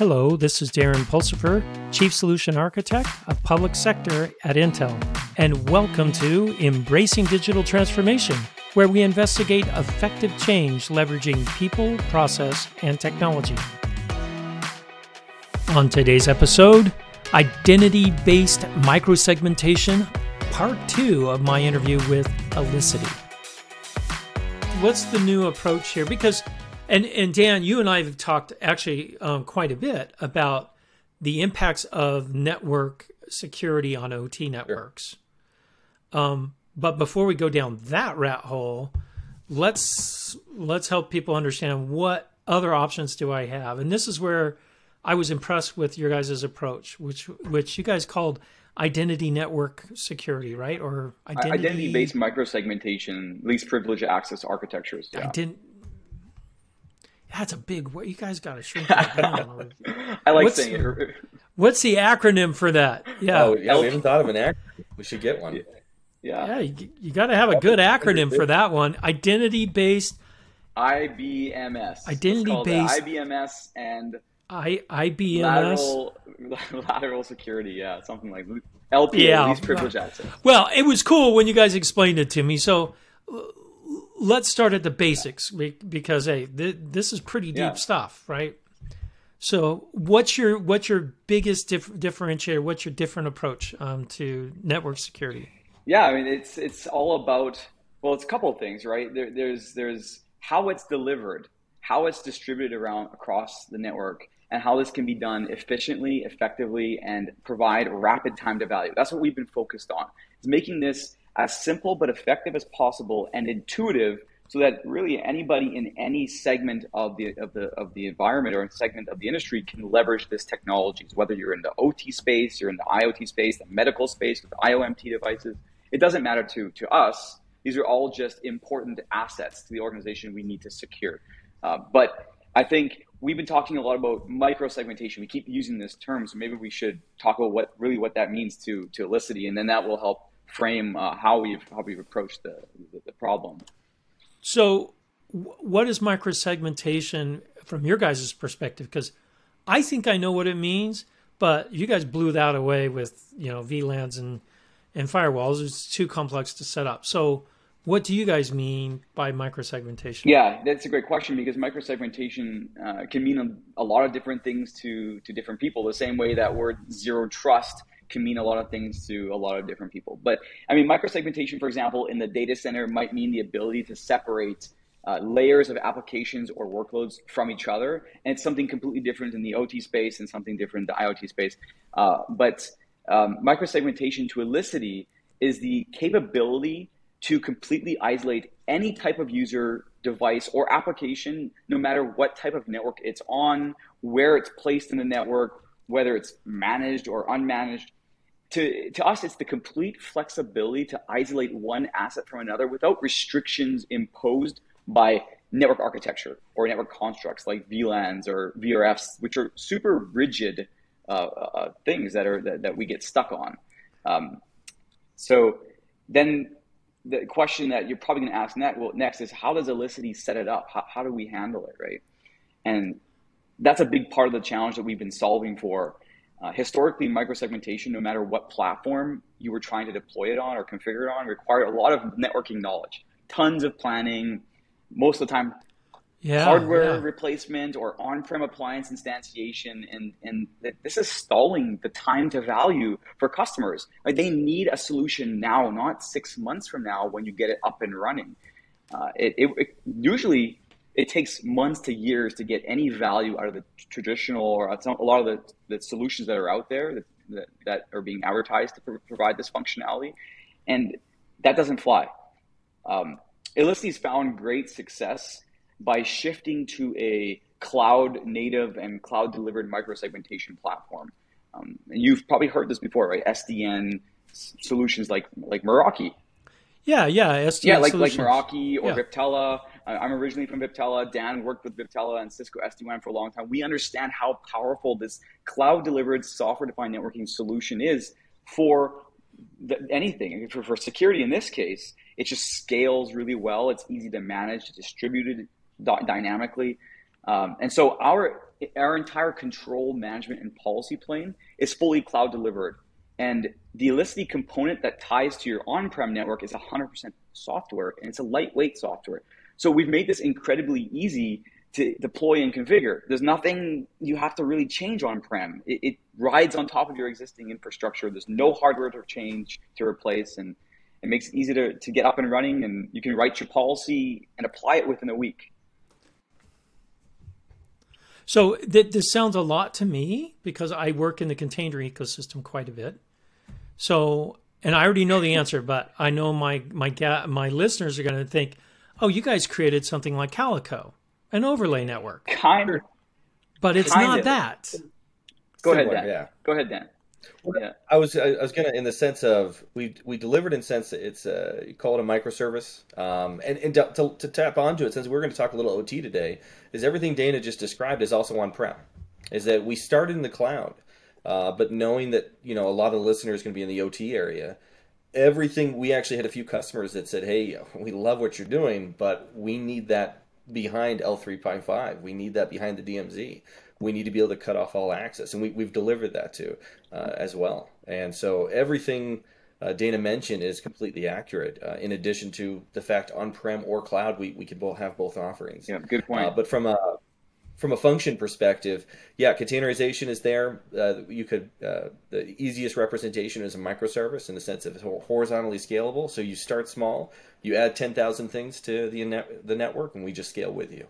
Hello, this is Darren Pulsipher, Chief Solution Architect of Public Sector at Intel, and welcome to Embracing Digital Transformation, where we investigate effective change leveraging people, process, and technology. On today's episode, Identity Based Microsegmentation, Part 2 of my interview with Elisity. What's the new approach here? Because and and Dan, you and I have talked actually um, quite a bit about the impacts of network security on OT networks. Sure. Um, but before we go down that rat hole, let's let's help people understand what other options do I have. And this is where I was impressed with your guys' approach, which which you guys called identity network security, right? Or identity, based microsegmentation, least privilege access architectures. Yeah. I didn't that's a big word. You guys got to shrink that down. I like what's, saying it. What's the acronym for that? Yeah. Oh, yeah, we haven't thought of an acronym. We should get one. Yeah. Yeah, you, you got to have a good acronym for that one. Identity based. IBMS. Identity based. IBMS and. I IBMS. Lateral, lateral security. Yeah, something like LPA, yeah. least privilege access. Well, it was cool when you guys explained it to me. So let's start at the basics because hey, th- this is pretty deep yeah. stuff, right? So, what's your what's your biggest dif- differentiator? What's your different approach um, to network security? Yeah, I mean, it's it's all about well, it's a couple of things, right? There, there's there's how it's delivered, how it's distributed around across the network, and how this can be done efficiently, effectively, and provide rapid time to value. That's what we've been focused on. Is making this as simple but effective as possible and intuitive so that really anybody in any segment of the of the of the environment or segment of the industry can leverage this technology. whether you're in the OT space, you're in the IoT space, the medical space with IoMT devices, it doesn't matter to to us. These are all just important assets to the organization we need to secure. Uh, but I think we've been talking a lot about micro segmentation. We keep using this term, so maybe we should talk about what really what that means to to Elisity, and then that will help frame uh, how we've how we've approached the, the, the problem. So, what is microsegmentation from your guys' perspective? Because I think I know what it means, but you guys blew that away with you know VLANs and and firewalls. It's too complex to set up. So, what do you guys mean by microsegmentation? Yeah, that's a great question because microsegmentation uh, can mean a, a, lot of different things to to different people. The same way that word zero trust can mean a lot of things to a lot of different people. But I mean, microsegmentation, for example, in the data center might mean the ability to separate uh, layers of applications or workloads from each other. And it's something completely different in the OT space and something different in the IoT space. Uh, but um, microsegmentation to Elisity is the capability to completely isolate any type of user device or application, no matter what type of network it's on, where it's placed in the network, whether it's managed or unmanaged, to, to us, it's the complete flexibility to isolate one asset from another without restrictions imposed by network architecture or network constructs like VLANs or VRFs, which are super rigid uh, uh, things that are that, that, we get stuck on. Um, so then the question that you're probably going to ask next, well, next is how does Elisity set it up? How, how do we handle it, right? And that's a big part of the challenge that we've been solving for uh, historically, microsegmentation, no matter what platform you were trying to deploy it on or configure it on, required a lot of networking knowledge, tons of planning, most of the time yeah, hardware yeah. replacement or on-prem appliance instantiation, and and this is stalling the time to value for customers. Like they need a solution now, not six months from now when you get it up and running. Uh, it, it, it usually it takes months to years to get any value out of the traditional or a lot of the, the solutions that are out there that, that, that are being advertised to provide this functionality. And that doesn't fly. Um, Elisity's found great success by shifting to a cloud native and cloud delivered microsegmentation platform. Um, and you've probably heard this before, right? SDN solutions like like Meraki. Yeah, yeah, SDN yeah, like solutions. like Meraki or yeah. I'm originally from Viptela. Dan worked with Viptela and Cisco SD-WAN for a long time. We understand how powerful this cloud-delivered software-defined networking solution is for the, anything. For, for security in this case, it just scales really well. It's easy to manage, distributed dynamically. Um, and so our our entire control management and policy plane is fully cloud delivered. And the Elisity component that ties to your on-prem network is 100% software, and it's a lightweight software. So we've made this incredibly easy to deploy and configure. There's nothing you have to really change on-prem. It, it rides on top of your existing infrastructure. There's no hardware to change to replace, and it makes it easy to, to get up and running. And you can write your policy and apply it within a week. So th- this sounds a lot to me because I work in the container ecosystem quite a bit. So, and I already know the answer, but I know my my ga- my listeners are going to think, "Oh, you guys created something like Calico, an overlay network." Kind of, but it's kind not of. that. Go ahead, Dan. yeah. Go ahead, Dan. Yeah. I was I was gonna in the sense of we we delivered in sense that it's a you call it a microservice um, and and to, to, to tap onto it since we're going to talk a little OT today is everything Dana just described is also on prem is that we started in the cloud uh, but knowing that you know a lot of the listeners going to be in the OT area everything we actually had a few customers that said hey we love what you're doing but we need that behind L3.5 we need that behind the DMZ we need to be able to cut off all access, and we, we've delivered that too uh, as well. And so everything uh, Dana mentioned is completely accurate. Uh, in addition to the fact on-prem or cloud, we, we can both have both offerings. Yeah, good point. Uh, but from a from a function perspective, yeah, containerization is there. Uh, you could uh, the easiest representation is a microservice in the sense of it's horizontally scalable. So you start small, you add ten thousand things to the net, the network, and we just scale with you.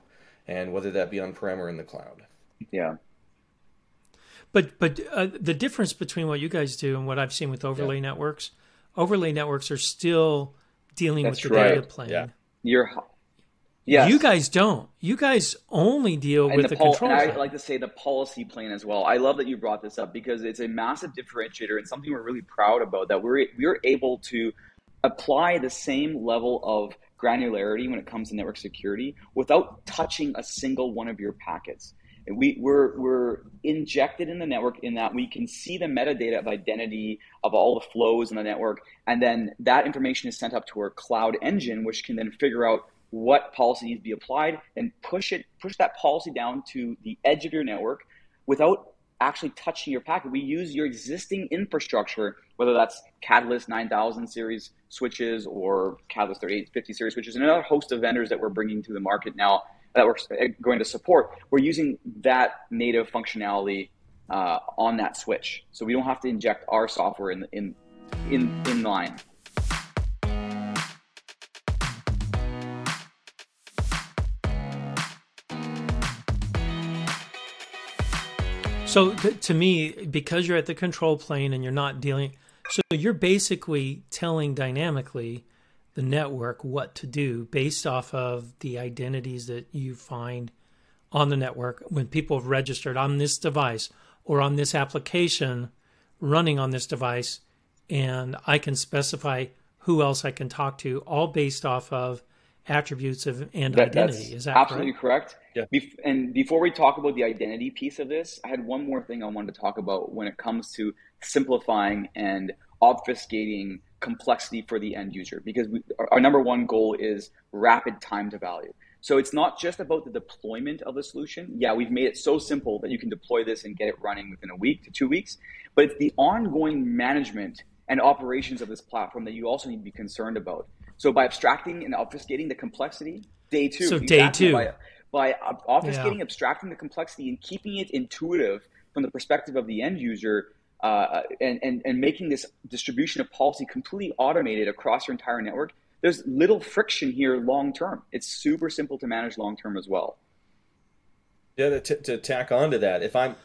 And whether that be on-prem or in the cloud. yeah. But but uh, the difference between what you guys do and what I've seen with overlay networks, overlay networks are still dealing That's with the right. data plane. Yeah. You're, yeah. You guys don't. You guys only deal and with the, the, pol- control and I like to say the policy plane as well. I love that you brought this up because it's a massive differentiator and something we're really proud about that we're we're able to apply the same level of granularity when it comes to network security without touching a single one of your packets. And we, we're, we're injected in the network in that we can see the metadata of identity of all the flows in the network. And then that information is sent up to our cloud engine, which can then figure out what policy needs to be applied and push it, push that policy down to the edge of your network without actually touching your packet. We use your existing infrastructure, whether that's Catalyst 9000 series switches or Catalyst 3850 series switches, and another host of vendors that we're bringing to the market now that we're going to support. We're using that native functionality uh, on that switch, so we don't have to inject our software in in in, in line. So th- to me, because you're at the control plane and you're not dealing, so you're basically telling dynamically the network what to do based off of the identities that you find on the network when people have registered on this device or on this application running on this device, and I can specify who else I can talk to, all based off of attributes of and That- identity. that's Is that absolutely correct? correct? Yeah. Bef- and before we talk about the identity piece of this, I had one more thing I wanted to talk about when it comes to simplifying and obfuscating complexity for the end user, because we, our, our number one goal is rapid time to value. So it's not just about the deployment of the solution. Yeah, we've made it so simple that you can deploy this and get it running within a week to two weeks, but it's the ongoing management and operations of this platform that you also need to be concerned about. So by abstracting and obfuscating the complexity, day two. So day two. By, by ob- obfuscating, abstracting the complexity, and keeping it intuitive from the perspective of the end user, uh, and, and and making this distribution of policy completely automated across your entire network. There's little friction here long term. It's super simple to manage long term as well. Yeah, to, to tack on to that, if I'm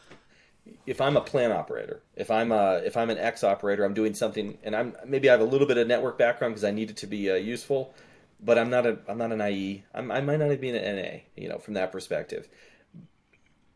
if I'm a plan operator, if I'm a if I'm an X operator, I'm doing something, and I'm maybe I have a little bit of network background because I need it to be uh, useful, but I'm not a I'm not an IE. I'm, I might not be an NA. You know, from that perspective,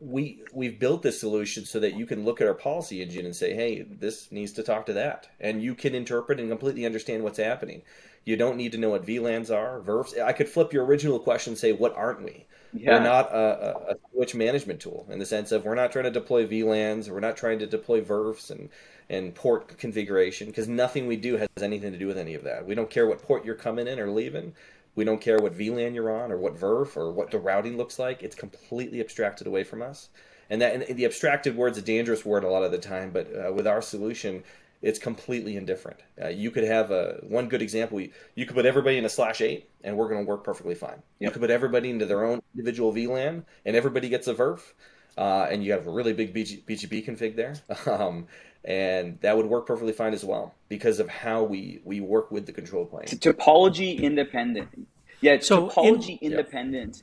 we we've built this solution so that you can look at our policy engine and say, hey, this needs to talk to that, and you can interpret and completely understand what's happening. You don't need to know what VLANs are, VRFs. I could flip your original question and say, what aren't we? Yeah. We're not a, a, a switch management tool in the sense of we're not trying to deploy VLANs, we're not trying to deploy VRFs and, and port configuration because nothing we do has anything to do with any of that. We don't care what port you're coming in or leaving. We don't care what VLAN you're on or what VRF or what the routing looks like. It's completely abstracted away from us. And that and the abstracted word's a dangerous word a lot of the time, but uh, with our solution, it's completely indifferent. Uh, you could have a one good example. You could put everybody in a slash eight, and we're going to work perfectly fine. Yep. You could put everybody into their own individual VLAN, and everybody gets a VRF, uh, and you have a really big BG, BGP config there. Um, and that would work perfectly fine as well because of how we we work with the control plane. Topology independent. Yeah, so topology in, independent.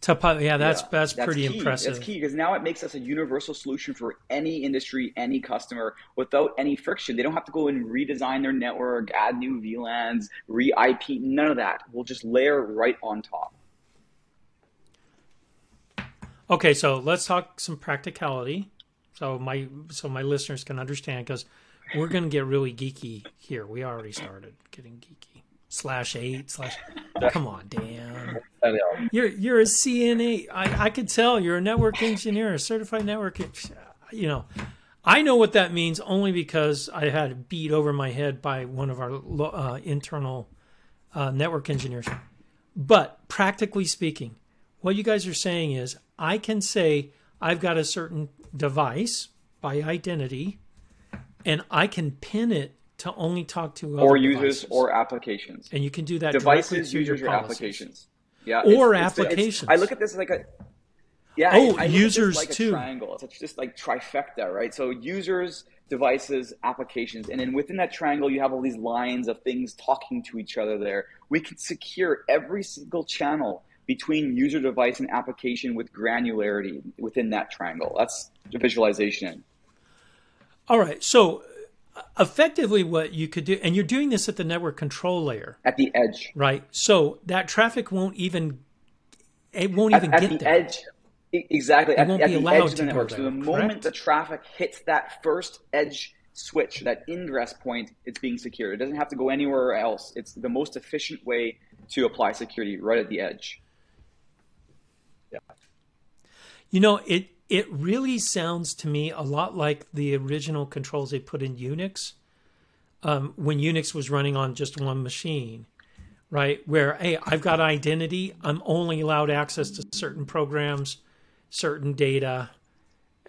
Topo- yeah, that's yeah, that's, that's pretty key. impressive. That's key because now it makes us a universal solution for any industry, any customer, without any friction. They don't have to go and redesign their network, add new VLANs, re-IP, none of that. We'll just layer right on top. Okay, so let's talk some practicality so my so my listeners can understand because we're going to get really geeky here. We already started getting geeky. Slash eight slash. Come on, Dan. You're you're a CNA. I I could tell you're a network engineer, a certified network. You know, I know what that means only because I had beat over my head by one of our uh, internal uh, network engineers. But practically speaking, what you guys are saying is I can say I've got a certain device by identity, and I can pin it to only talk to or users devices. or applications. And you can do that devices, users, or applications. Yeah, or it's, applications. It's, I look at this like a yeah. Oh, I, I users like too. triangle. It's just like trifecta, right? So users, devices, applications, and then within that triangle, you have all these lines of things talking to each other. There, we can secure every single channel between user device and application with granularity within that triangle. That's the visualization. All right. So effectively what you could do and you're doing this at the network control layer at the edge right so that traffic won't even it won't even at, get the there. edge exactly it at, won't at be the allowed edge of the network there, so the correct? moment the traffic hits that first edge switch that ingress point it's being secured it doesn't have to go anywhere else it's the most efficient way to apply security right at the edge yeah. You know, it it really sounds to me a lot like the original controls they put in Unix um, when Unix was running on just one machine, right? Where hey, I've got identity, I'm only allowed access to certain programs, certain data,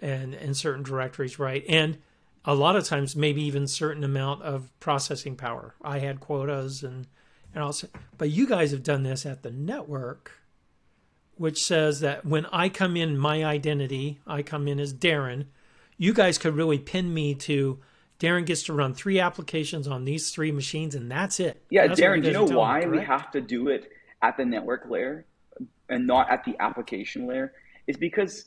and and certain directories, right? And a lot of times, maybe even certain amount of processing power. I had quotas and and also, but you guys have done this at the network which says that when I come in my identity, I come in as Darren, you guys could really pin me to Darren gets to run three applications on these three machines and that's it. Yeah, that's Darren, do you know why me, we have to do it at the network layer and not at the application layer? Is because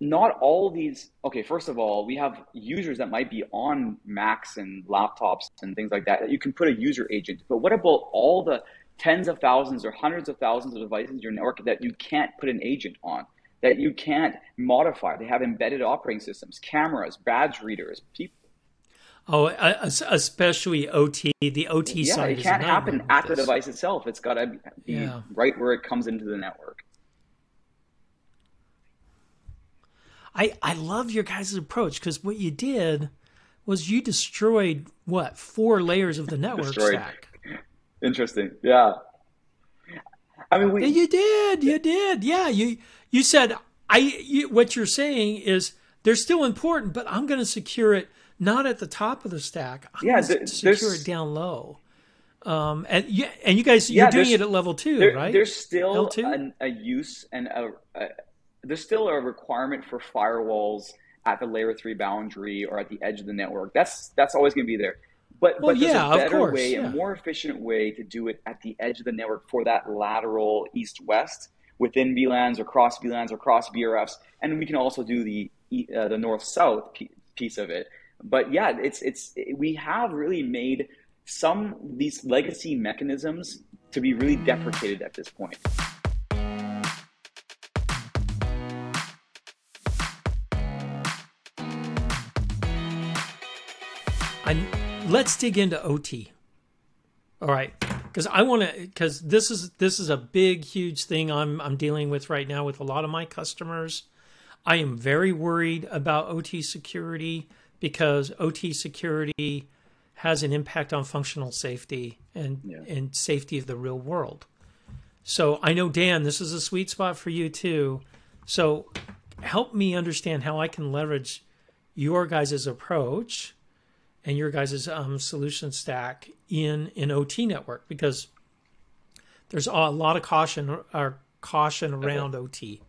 not all these okay first of all we have users that might be on macs and laptops and things like that that you can put a user agent but what about all the tens of thousands or hundreds of thousands of devices in your network that you can't put an agent on, that you can't modify. They have embedded operating systems, cameras, badge readers, people. Oh, uh, especially OT. The OT yeah, side. it can't happen at the device itself. It's got to be yeah. right where it comes into the network. I I love your guys' approach because what you did was you destroyed what four layers of the network stack. Interesting. Yeah. I mean, we. You did. You did. Yeah. You you said I. You, what you're saying is they're still important, but I'm going to secure it not at the top of the stack. I'm yeah, to secure it down low. Um, and yeah, and you guys, you're doing it at level two, there, right? There's still a, a, use and a, a, there's still a requirement for firewalls at the layer three boundary or at the edge of the network. That's that's always going to be there. But, well, but there's yeah, a better way, yeah. a more efficient way to do it at the edge of the network for that lateral east-west within VLANs or cross VLANs or cross VRFs, and we can also do the uh, the north-south piece of it. But yeah, it's it's we have really made some these legacy mechanisms to be really deprecated at this point. Let's dig into OT. All right, because I want to because this is this is a big huge thing I'm I'm dealing with right now with a lot of my customers. I am very worried about OT security because OT security has an impact on functional safety and yeah. and safety of the real world. So I know Dan, this is a sweet spot for you too. So help me understand how I can leverage your guys' approach and your guys' um, solution stack in an OT network because there's a lot of caution or uh, caution around OT.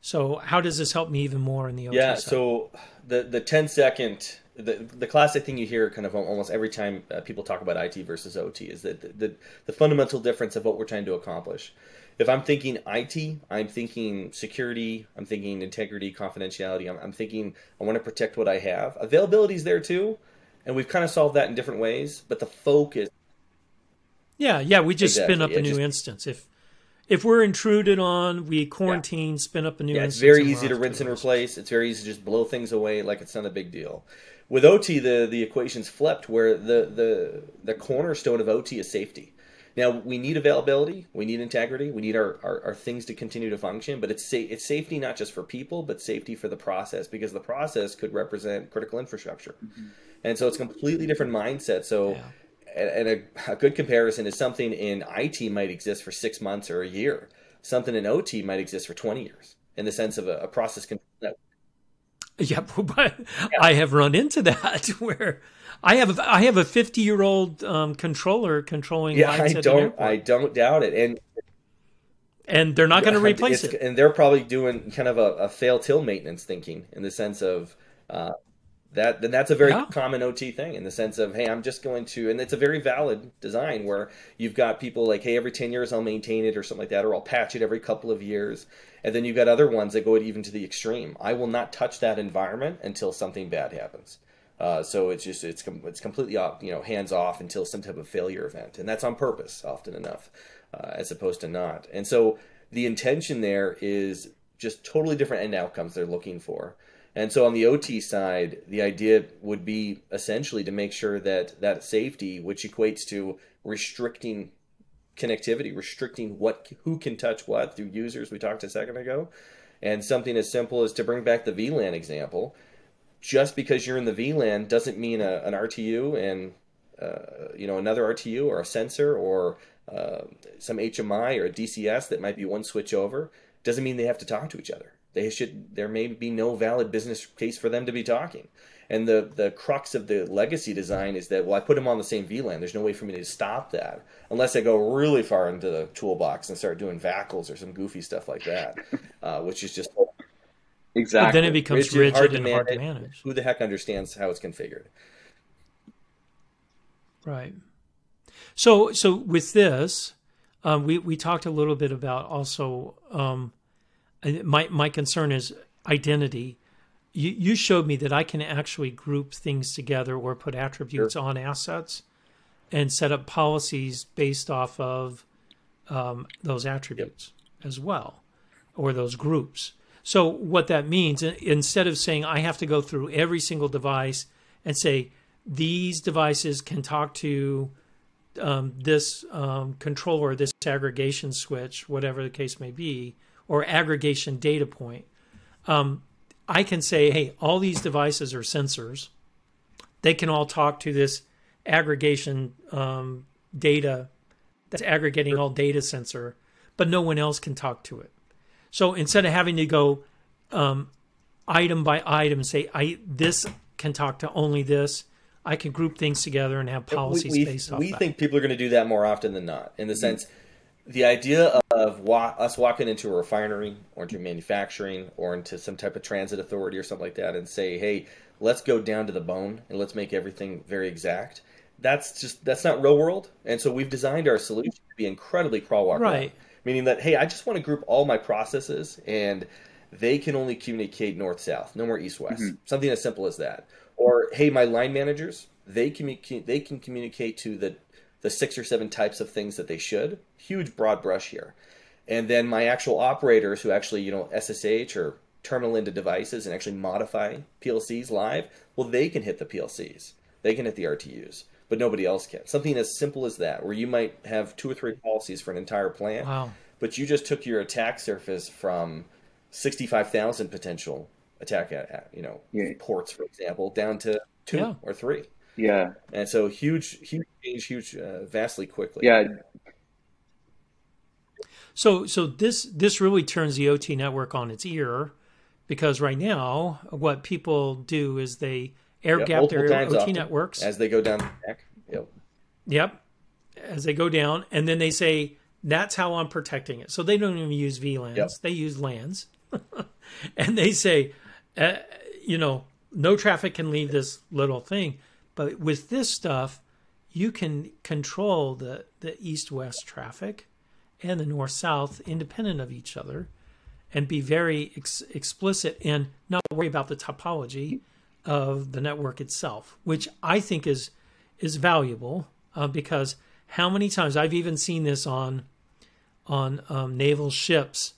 So how does this help me even more in the OT? Yeah. Side? So the the 10 second the the classic thing you hear kind of almost every time uh, people talk about IT versus OT is that the, the, the fundamental difference of what we're trying to accomplish. If I'm thinking IT, I'm thinking security, I'm thinking integrity, confidentiality. I'm, I'm thinking I want to protect what I have. Availability is there too, and we've kind of solved that in different ways. But the focus. Yeah, yeah, we just Exactly, spin up yeah, a new just- instance. If if we're intruded on, we quarantine, spin up a new Yeah, instance. it's very easy to rinse the and replace. It's very easy to just blow things away like it's not a big deal. With OT, the the equation's flipped, where the the the cornerstone of OT is safety. Now we need availability, we need integrity, we need our, our, our things to continue to function, but it's sa- it's safety not just for people, but safety for the process because the process could represent critical infrastructure, mm-hmm. And so it's a completely different mindset. So. Yeah. And a, a good comparison is something in IT might exist for six months or a year. Something in OT might exist for 20 years in the sense of a, a process control network. Yeah, but I have run into that where I have I have a 50 year old um, controller controlling Yeah, I lights at an don't, I don't doubt it. And and they're not going to replace it. And they're probably doing kind of a, a fail till maintenance thinking in the sense of uh, that. Then that's a very Yeah. common OT thing in the sense of, hey, I'm just going to, and it's a very valid design where you've got people like, hey, every 10 years I'll maintain it or something like that, or I'll patch it every couple of years. And then you've got other ones that go even to the extreme. I will not touch that environment until something bad happens. Uh, so it's just it's com- it's completely off, you know hands off until some type of failure event, and that's on purpose often enough, uh, as opposed to not. And so the intention there is just totally different end outcomes they're looking for. And so on the OT side, the idea would be essentially to make sure that that safety, which equates to restricting connectivity, restricting what who can touch what through users we talked a second ago, and something as simple as to bring back the VLAN example. Just because you're in the VLAN doesn't mean a, an RTU and uh, you know another RTU or a sensor or uh, some HMI or a DCS that might be one switch over doesn't mean they have to talk to each other. They should. There may be no valid business case for them to be talking. And the the crux of the legacy design is that well, I put them on the same VLAN. There's no way for me to stop that unless I go really far into the toolbox and start doing VACLs or some goofy stuff like that, uh, which is just exactly. But Exactly. then it becomes rigid, hard rigid to and hard to manage. manage. who the heck understands how it's configured. Right. So so with this, um, we we talked a little bit about also um, and my my concern is identity. You you showed me that I can actually group things together or put attributes on assets, and set up policies based off of um, those attributes as well, or those groups. So what that means, instead of saying I have to go through every single device and say these devices can talk to um, this um, controller, this aggregation switch, whatever the case may be, or aggregation data point, um, I can say, hey, all these devices are sensors. They can all talk to this aggregation um, data that's aggregating all data sensor, but no one else can talk to it. So instead of having to go um, item by item and say, I this can talk to only this, I can group things together and have policies we, based off we that. think people are going to do that more often than not in the sense the idea of wa- us walking into a refinery or into manufacturing or into some type of transit authority or something like that and say hey let's go down to the bone and let's make everything very exact that's just that's not real world and so we've designed our solution to be incredibly crawl walk. Right. meaning that hey i just want to group all my processes and they can only communicate north south no more east west mm-hmm. something as simple as that or hey my line managers they communicate they can communicate to the the six or seven types of things that they should huge broad brush here and then my actual operators who actually you know ssh or terminal into devices and actually modify plcs live well they can hit the plcs they can hit the rtus but nobody else can something as simple as that where you might have two or three policies for an entire plant Wow. but you just took your attack surface from 65,000 potential attack at, at, you know Yeah. ports for example down to two Yeah. or three Yeah. and so huge huge change huge uh, vastly quickly Yeah. So so this this really turns the OT network on its ear because right now what people do is they air Yep, gap multiple their OT often networks. as they go down the neck. Yep. Yep. As they go down, and then they say, that's how I'm protecting it. So they don't even use VLANs, Yep. they use LANs. and they say, uh, you know, no traffic can leave this little thing. But with this stuff, you can control the, the east west traffic and the north south independent of each other and be very ex- explicit and not worry about the topology of the network itself, which I think is is valuable uh, because how many times I've even seen this on on um, naval ships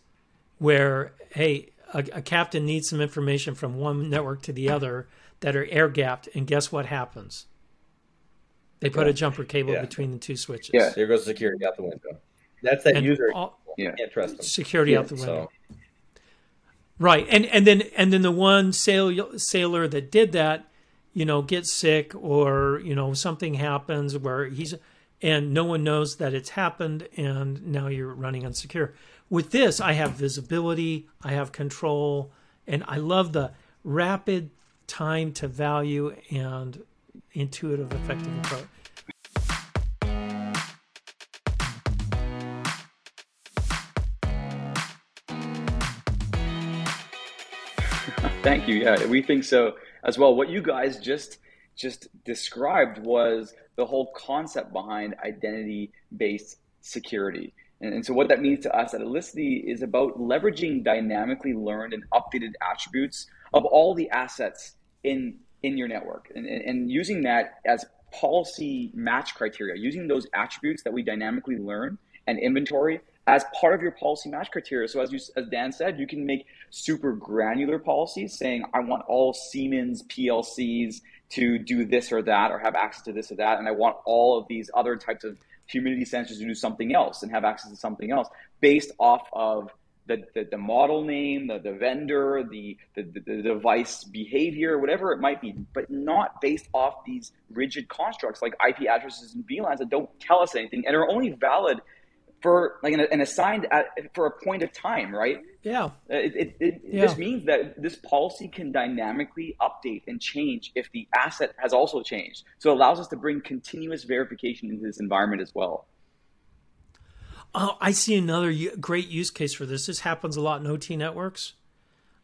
where hey a, a captain needs some information from one network to the other that are air gapped and guess what happens they put a jumper cable Yeah. between the two switches Yeah. There goes security out the window. That's that And user. all- Yeah. can't trust them. security Yeah, out the window So Right, and and then and then the one sail, sailor that did that, you know, gets sick or you know something happens where he's and no one knows that it's happened, and now you're running unsecure. With this, I have visibility, I have control, and I love the rapid time to value and intuitive, effective approach. Thank you. Yeah, we think so as well. What you guys just just described was the whole concept behind identity-based security. And, and so what that means to us at Elisity is about leveraging dynamically learned and updated attributes of all the assets in in your network and, and, using that as policy match criteria, using those attributes that we dynamically learn and inventory as part of your policy match criteria. So as you, as Dan said, you can make super granular policies saying, I want all Siemens PLCs to do this or that, or have access to this or that, and I want all of these other types of humidity sensors to do something else and have access to something else based off of the, the, the model name, the, the vendor, the, the, the device behavior, whatever it might be, but not based off these rigid constructs like IP addresses and VLANs that don't tell us anything and are only valid for like an, an assigned at, for a point of time, right? Yeah, Uh, It, it, it, Yeah. This means that this policy can dynamically update and change if the asset has also changed. So it allows us to bring continuous verification into this environment as well. Oh, I see another great use case for this. This happens a lot in OT networks.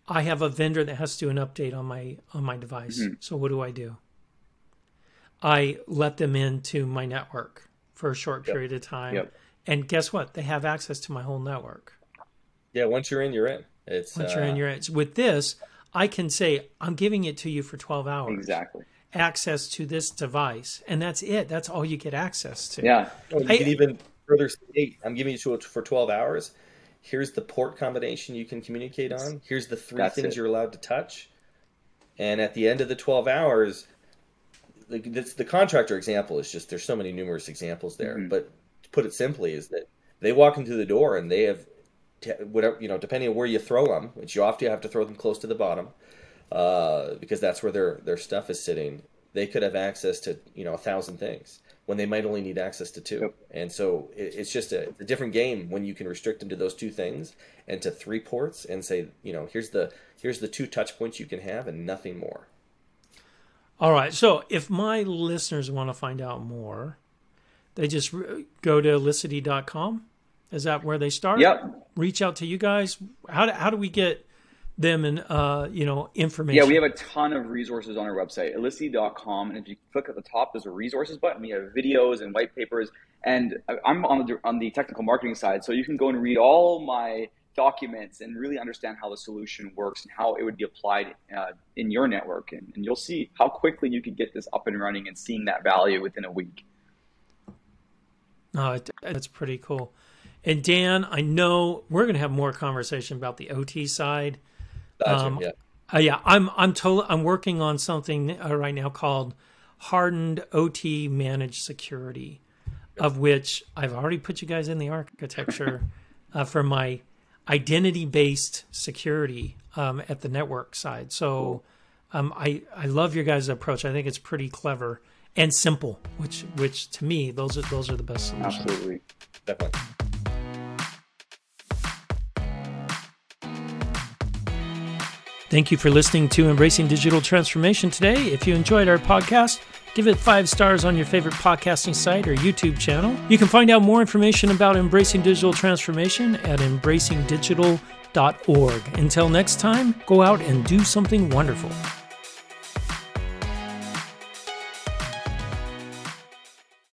I have a vendor that has to do an update on my on my device. Mm-hmm. So what do I do? I let them into my network for a short period of time. Yep. And guess what? They have access to my whole network. yeah, once you're in, you're in. It's Once uh, you're in your with this, I can say I'm giving it to you for 12 hours. Exactly. Access to this device, and that's it. That's all you get access to. Yeah. Oh, you I- can even further state, I'm giving you to it for 12 hours. Here's the port combination you can communicate on. Here's the three That's things it. you're allowed to touch. And at the end of the 12 hours, like this, the contractor example is just there's so many numerous examples there. Mhm. But to put it simply, is that they walk into the door and they have whatever you know, depending on where you throw them, which you often have to throw them close to the bottom, uh, because that's where their their stuff is sitting. They could have access to you know a thousand things when they might only need access to two. Yep. And so it, it's just a, a different game when you can restrict them to those two things and to three ports and say you know here's the here's the two touch points you can have and nothing more. All right. So if my listeners want to find out more, they just re- go to elisity.com. Is that where they start? Yep. Reach out to you guys. How do, how do we get them and uh, you know information? Yeah, we have a ton of resources on our website, elisity.com. And if you click at the top, there's a resources button. We have videos and white papers. And I'm on the, on the technical marketing side. So you can go and read all my documents and really understand how the solution works and how it would be applied uh, in your network. And, and you'll see how quickly you could get this up and running and seeing that value within a week. It, that's pretty cool. And Dan, I know we're going to have more conversation about the OT side. Gotcha, Um, yeah. Uh, yeah, I'm I'm totally I'm working on something uh, right now called hardened OT managed security, of which I've already put you guys in the architecture uh, for my identity based security um, at the network side. So um, I I love your guys' approach. I think it's pretty clever and simple, which which to me those are those are the best solutions. Absolutely. Definitely. Thank you for listening to Embracing Digital Transformation today. If you enjoyed our podcast, give it five stars on your favorite podcasting site or YouTube channel. You can find out more information about Embracing Digital Transformation at embracingdigital.org. Until next time, go out and do something wonderful.